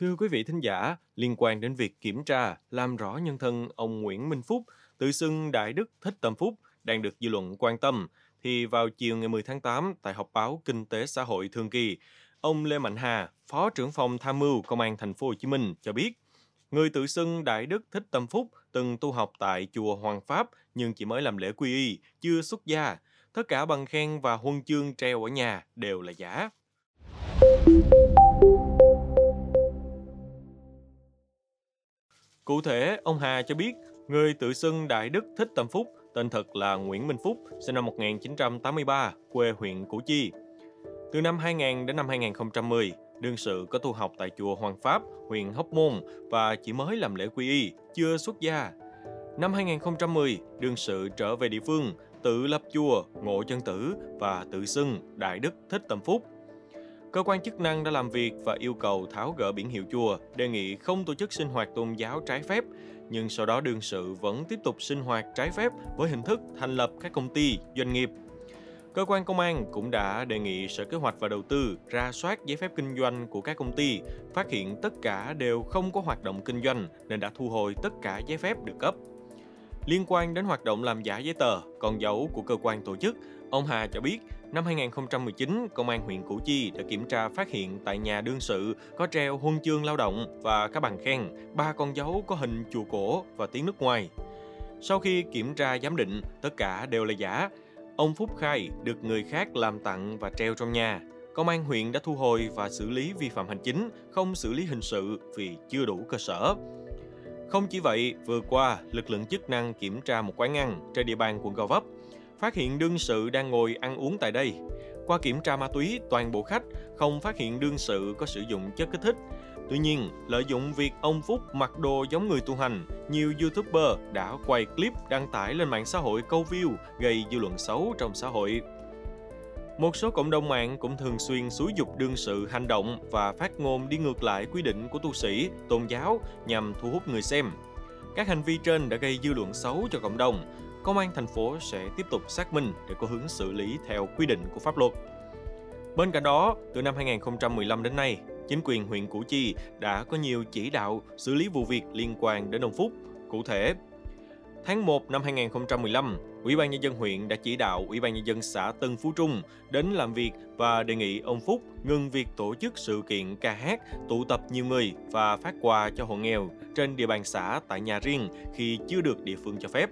Thưa quý vị thính giả, liên quan đến việc kiểm tra, làm rõ nhân thân ông Nguyễn Minh Phúc, tự xưng Đại Đức Thích Tâm Phúc, đang được dư luận quan tâm, thì vào chiều ngày 10 tháng 8 tại họp báo Kinh tế xã hội thường kỳ, ông Lê Mạnh Hà, Phó trưởng phòng tham mưu Công an thành phố Hồ Chí Minh cho biết, người tự xưng Đại Đức Thích Tâm Phúc từng tu học tại chùa Hoàng Pháp nhưng chỉ mới làm lễ quy y, chưa xuất gia. Tất cả bằng khen và huân chương treo ở nhà đều là giả. Cụ thể, ông Hà cho biết, người tự xưng Đại Đức Thích Tâm Phúc, tên thật là Nguyễn Minh Phúc, sinh năm 1983, quê huyện Củ Chi. Từ năm 2000 đến năm 2010, đương sự có tu học tại chùa Hoàng Pháp, huyện Hóc Môn và chỉ mới làm lễ quy y, chưa xuất gia. Năm 2010, đương sự trở về địa phương, tự lập chùa, ngộ chân tử và tự xưng Đại Đức Thích Tâm Phúc. Cơ quan chức năng đã làm việc và yêu cầu tháo gỡ biển hiệu chùa, đề nghị không tổ chức sinh hoạt tôn giáo trái phép, nhưng sau đó đương sự vẫn tiếp tục sinh hoạt trái phép với hình thức thành lập các công ty, doanh nghiệp. Cơ quan công an cũng đã đề nghị Sở Kế hoạch và Đầu tư ra soát giấy phép kinh doanh của các công ty, phát hiện tất cả đều không có hoạt động kinh doanh nên đã thu hồi tất cả giấy phép được cấp. Liên quan đến hoạt động làm giả giấy tờ, con dấu của cơ quan tổ chức, ông Hà cho biết Năm 2019, Công an huyện Củ Chi đã kiểm tra phát hiện tại nhà đương sự có treo huân chương lao động và các bằng khen, ba con dấu có hình chùa cổ và tiếng nước ngoài. Sau khi kiểm tra giám định, tất cả đều là giả. Ông Phúc khai được người khác làm tặng và treo trong nhà. Công an huyện đã thu hồi và xử lý vi phạm hành chính, không xử lý hình sự vì chưa đủ cơ sở. Không chỉ vậy, vừa qua, lực lượng chức năng kiểm tra một quán ăn trên địa bàn quận Gò Vấp phát hiện đương sự đang ngồi ăn uống tại đây. Qua kiểm tra ma túy, toàn bộ khách không phát hiện đương sự có sử dụng chất kích thích. Tuy nhiên, lợi dụng việc ông Phúc mặc đồ giống người tu hành, nhiều YouTuber đã quay clip đăng tải lên mạng xã hội câu view gây dư luận xấu trong xã hội. Một số cộng đồng mạng cũng thường xuyên xúi dục đương sự hành động và phát ngôn đi ngược lại quy định của tu sĩ, tôn giáo nhằm thu hút người xem. Các hành vi trên đã gây dư luận xấu cho cộng đồng, Công an thành phố sẽ tiếp tục xác minh để có hướng xử lý theo quy định của pháp luật. Bên cạnh đó, từ năm 2015 đến nay, chính quyền huyện Củ Chi đã có nhiều chỉ đạo xử lý vụ việc liên quan đến ông Phúc. Cụ thể, tháng 1 năm 2015, Ủy ban nhân dân huyện đã chỉ đạo Ủy ban nhân dân xã Tân Phú Trung đến làm việc và đề nghị ông Phúc ngừng việc tổ chức sự kiện ca hát, tụ tập nhiều người và phát quà cho hộ nghèo trên địa bàn xã tại nhà riêng khi chưa được địa phương cho phép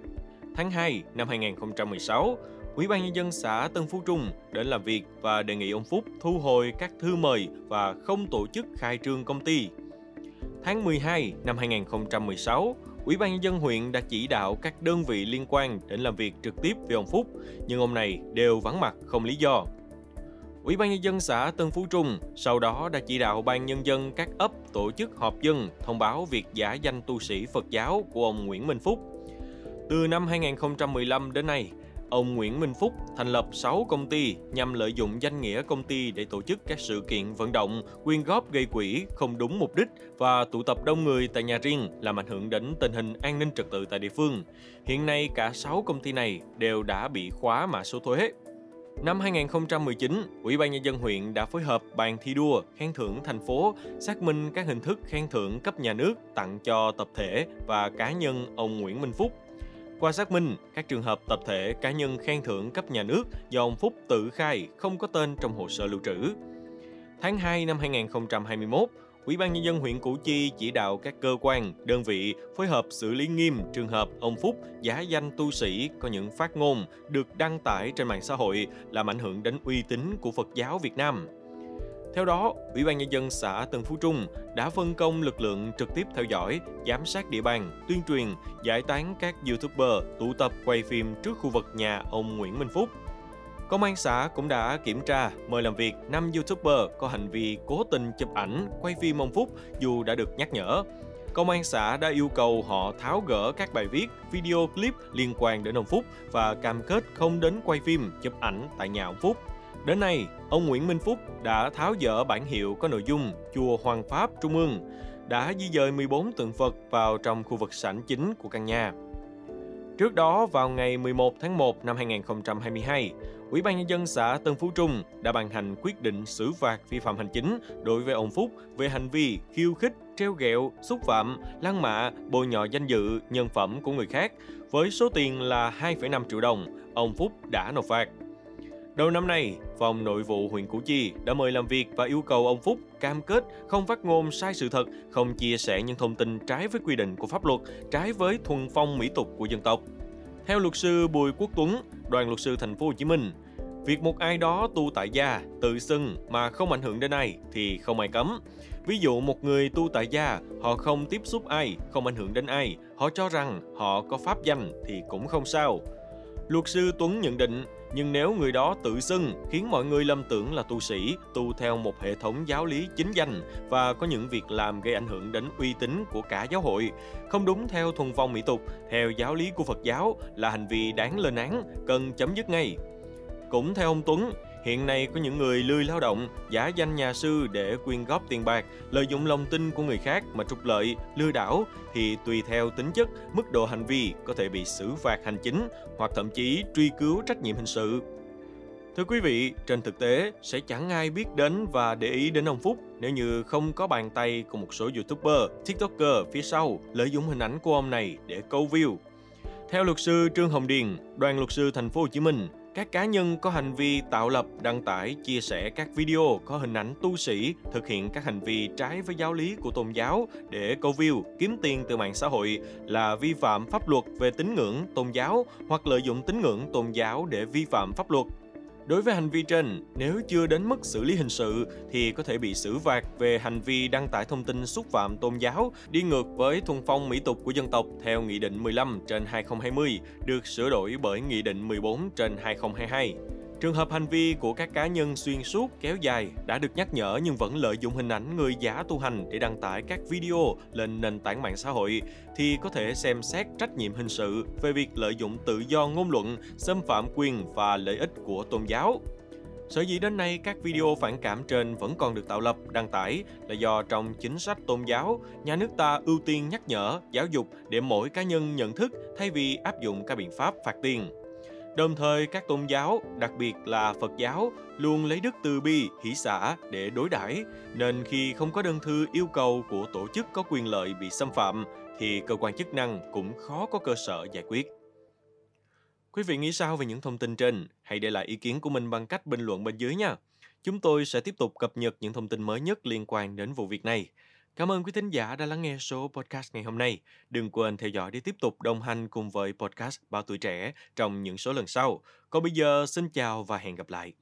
tháng 2 năm 2016, Ủy ban nhân dân xã Tân Phú Trung đến làm việc và đề nghị ông Phúc thu hồi các thư mời và không tổ chức khai trương công ty. Tháng 12 năm 2016, Ủy ban nhân dân huyện đã chỉ đạo các đơn vị liên quan đến làm việc trực tiếp với ông Phúc, nhưng ông này đều vắng mặt không lý do. Ủy ban nhân dân xã Tân Phú Trung sau đó đã chỉ đạo ban nhân dân các ấp tổ chức họp dân thông báo việc giả danh tu sĩ Phật giáo của ông Nguyễn Minh Phúc từ năm 2015 đến nay, ông Nguyễn Minh Phúc thành lập 6 công ty nhằm lợi dụng danh nghĩa công ty để tổ chức các sự kiện vận động, quyên góp gây quỹ không đúng mục đích và tụ tập đông người tại nhà riêng làm ảnh hưởng đến tình hình an ninh trật tự tại địa phương. Hiện nay cả 6 công ty này đều đã bị khóa mã số thuế. Năm 2019, Ủy ban Nhân dân huyện đã phối hợp bàn thi đua khen thưởng thành phố xác minh các hình thức khen thưởng cấp nhà nước tặng cho tập thể và cá nhân ông Nguyễn Minh Phúc qua xác minh, các trường hợp tập thể cá nhân khen thưởng cấp nhà nước do ông Phúc tự khai không có tên trong hồ sơ lưu trữ. Tháng 2 năm 2021, Ủy ban nhân dân huyện Củ Chi chỉ đạo các cơ quan, đơn vị phối hợp xử lý nghiêm trường hợp ông Phúc giả danh tu sĩ có những phát ngôn được đăng tải trên mạng xã hội làm ảnh hưởng đến uy tín của Phật giáo Việt Nam. Theo đó, Ủy ban Nhân dân xã Tân Phú Trung đã phân công lực lượng trực tiếp theo dõi, giám sát địa bàn, tuyên truyền, giải tán các YouTuber tụ tập quay phim trước khu vực nhà ông Nguyễn Minh Phúc. Công an xã cũng đã kiểm tra, mời làm việc 5 YouTuber có hành vi cố tình chụp ảnh, quay phim ông Phúc dù đã được nhắc nhở. Công an xã đã yêu cầu họ tháo gỡ các bài viết, video clip liên quan đến ông Phúc và cam kết không đến quay phim, chụp ảnh tại nhà ông Phúc. Đến nay, ông Nguyễn Minh Phúc đã tháo dỡ bản hiệu có nội dung Chùa Hoàng Pháp Trung ương, đã di dời 14 tượng Phật vào trong khu vực sảnh chính của căn nhà. Trước đó, vào ngày 11 tháng 1 năm 2022, Ủy ban Nhân dân xã Tân Phú Trung đã ban hành quyết định xử phạt vi phạm hành chính đối với ông Phúc về hành vi khiêu khích, treo ghẹo, xúc phạm, lăng mạ, bôi nhọ danh dự, nhân phẩm của người khác với số tiền là 2,5 triệu đồng. Ông Phúc đã nộp phạt. Đầu năm nay, Phòng Nội vụ huyện Củ Chi đã mời làm việc và yêu cầu ông Phúc cam kết không phát ngôn sai sự thật, không chia sẻ những thông tin trái với quy định của pháp luật, trái với thuần phong mỹ tục của dân tộc. Theo luật sư Bùi Quốc Tuấn, đoàn luật sư thành phố Hồ Chí Minh, việc một ai đó tu tại gia, tự xưng mà không ảnh hưởng đến ai thì không ai cấm. Ví dụ một người tu tại gia, họ không tiếp xúc ai, không ảnh hưởng đến ai, họ cho rằng họ có pháp danh thì cũng không sao. Luật sư Tuấn nhận định, nhưng nếu người đó tự xưng khiến mọi người lầm tưởng là tu sĩ, tu theo một hệ thống giáo lý chính danh và có những việc làm gây ảnh hưởng đến uy tín của cả giáo hội, không đúng theo thuần phong mỹ tục, theo giáo lý của Phật giáo là hành vi đáng lên án, cần chấm dứt ngay. Cũng theo ông Tuấn, Hiện nay có những người lười lao động, giả danh nhà sư để quyên góp tiền bạc, lợi dụng lòng tin của người khác mà trục lợi, lừa đảo thì tùy theo tính chất, mức độ hành vi có thể bị xử phạt hành chính hoặc thậm chí truy cứu trách nhiệm hình sự. Thưa quý vị, trên thực tế sẽ chẳng ai biết đến và để ý đến ông Phúc nếu như không có bàn tay của một số YouTuber, TikToker phía sau lợi dụng hình ảnh của ông này để câu view. Theo luật sư Trương Hồng Điền, đoàn luật sư thành phố Hồ Chí Minh, các cá nhân có hành vi tạo lập, đăng tải, chia sẻ các video có hình ảnh tu sĩ thực hiện các hành vi trái với giáo lý của tôn giáo để câu view, kiếm tiền từ mạng xã hội là vi phạm pháp luật về tín ngưỡng tôn giáo hoặc lợi dụng tín ngưỡng tôn giáo để vi phạm pháp luật. Đối với hành vi trên, nếu chưa đến mức xử lý hình sự thì có thể bị xử phạt về hành vi đăng tải thông tin xúc phạm tôn giáo, đi ngược với thuần phong mỹ tục của dân tộc theo Nghị định 15 trên 2020 được sửa đổi bởi Nghị định 14 trên 2022. Trường hợp hành vi của các cá nhân xuyên suốt kéo dài đã được nhắc nhở nhưng vẫn lợi dụng hình ảnh người giả tu hành để đăng tải các video lên nền tảng mạng xã hội thì có thể xem xét trách nhiệm hình sự về việc lợi dụng tự do ngôn luận, xâm phạm quyền và lợi ích của tôn giáo. Sở dĩ đến nay các video phản cảm trên vẫn còn được tạo lập, đăng tải là do trong chính sách tôn giáo, nhà nước ta ưu tiên nhắc nhở, giáo dục để mỗi cá nhân nhận thức thay vì áp dụng các biện pháp phạt tiền. Đồng thời các tôn giáo, đặc biệt là Phật giáo, luôn lấy đức từ bi, hỷ xã để đối đãi, nên khi không có đơn thư yêu cầu của tổ chức có quyền lợi bị xâm phạm thì cơ quan chức năng cũng khó có cơ sở giải quyết. Quý vị nghĩ sao về những thông tin trên? Hãy để lại ý kiến của mình bằng cách bình luận bên dưới nha. Chúng tôi sẽ tiếp tục cập nhật những thông tin mới nhất liên quan đến vụ việc này. Cảm ơn quý thính giả đã lắng nghe số podcast ngày hôm nay. Đừng quên theo dõi để tiếp tục đồng hành cùng với podcast Bao Tuổi Trẻ trong những số lần sau. Còn bây giờ, xin chào và hẹn gặp lại.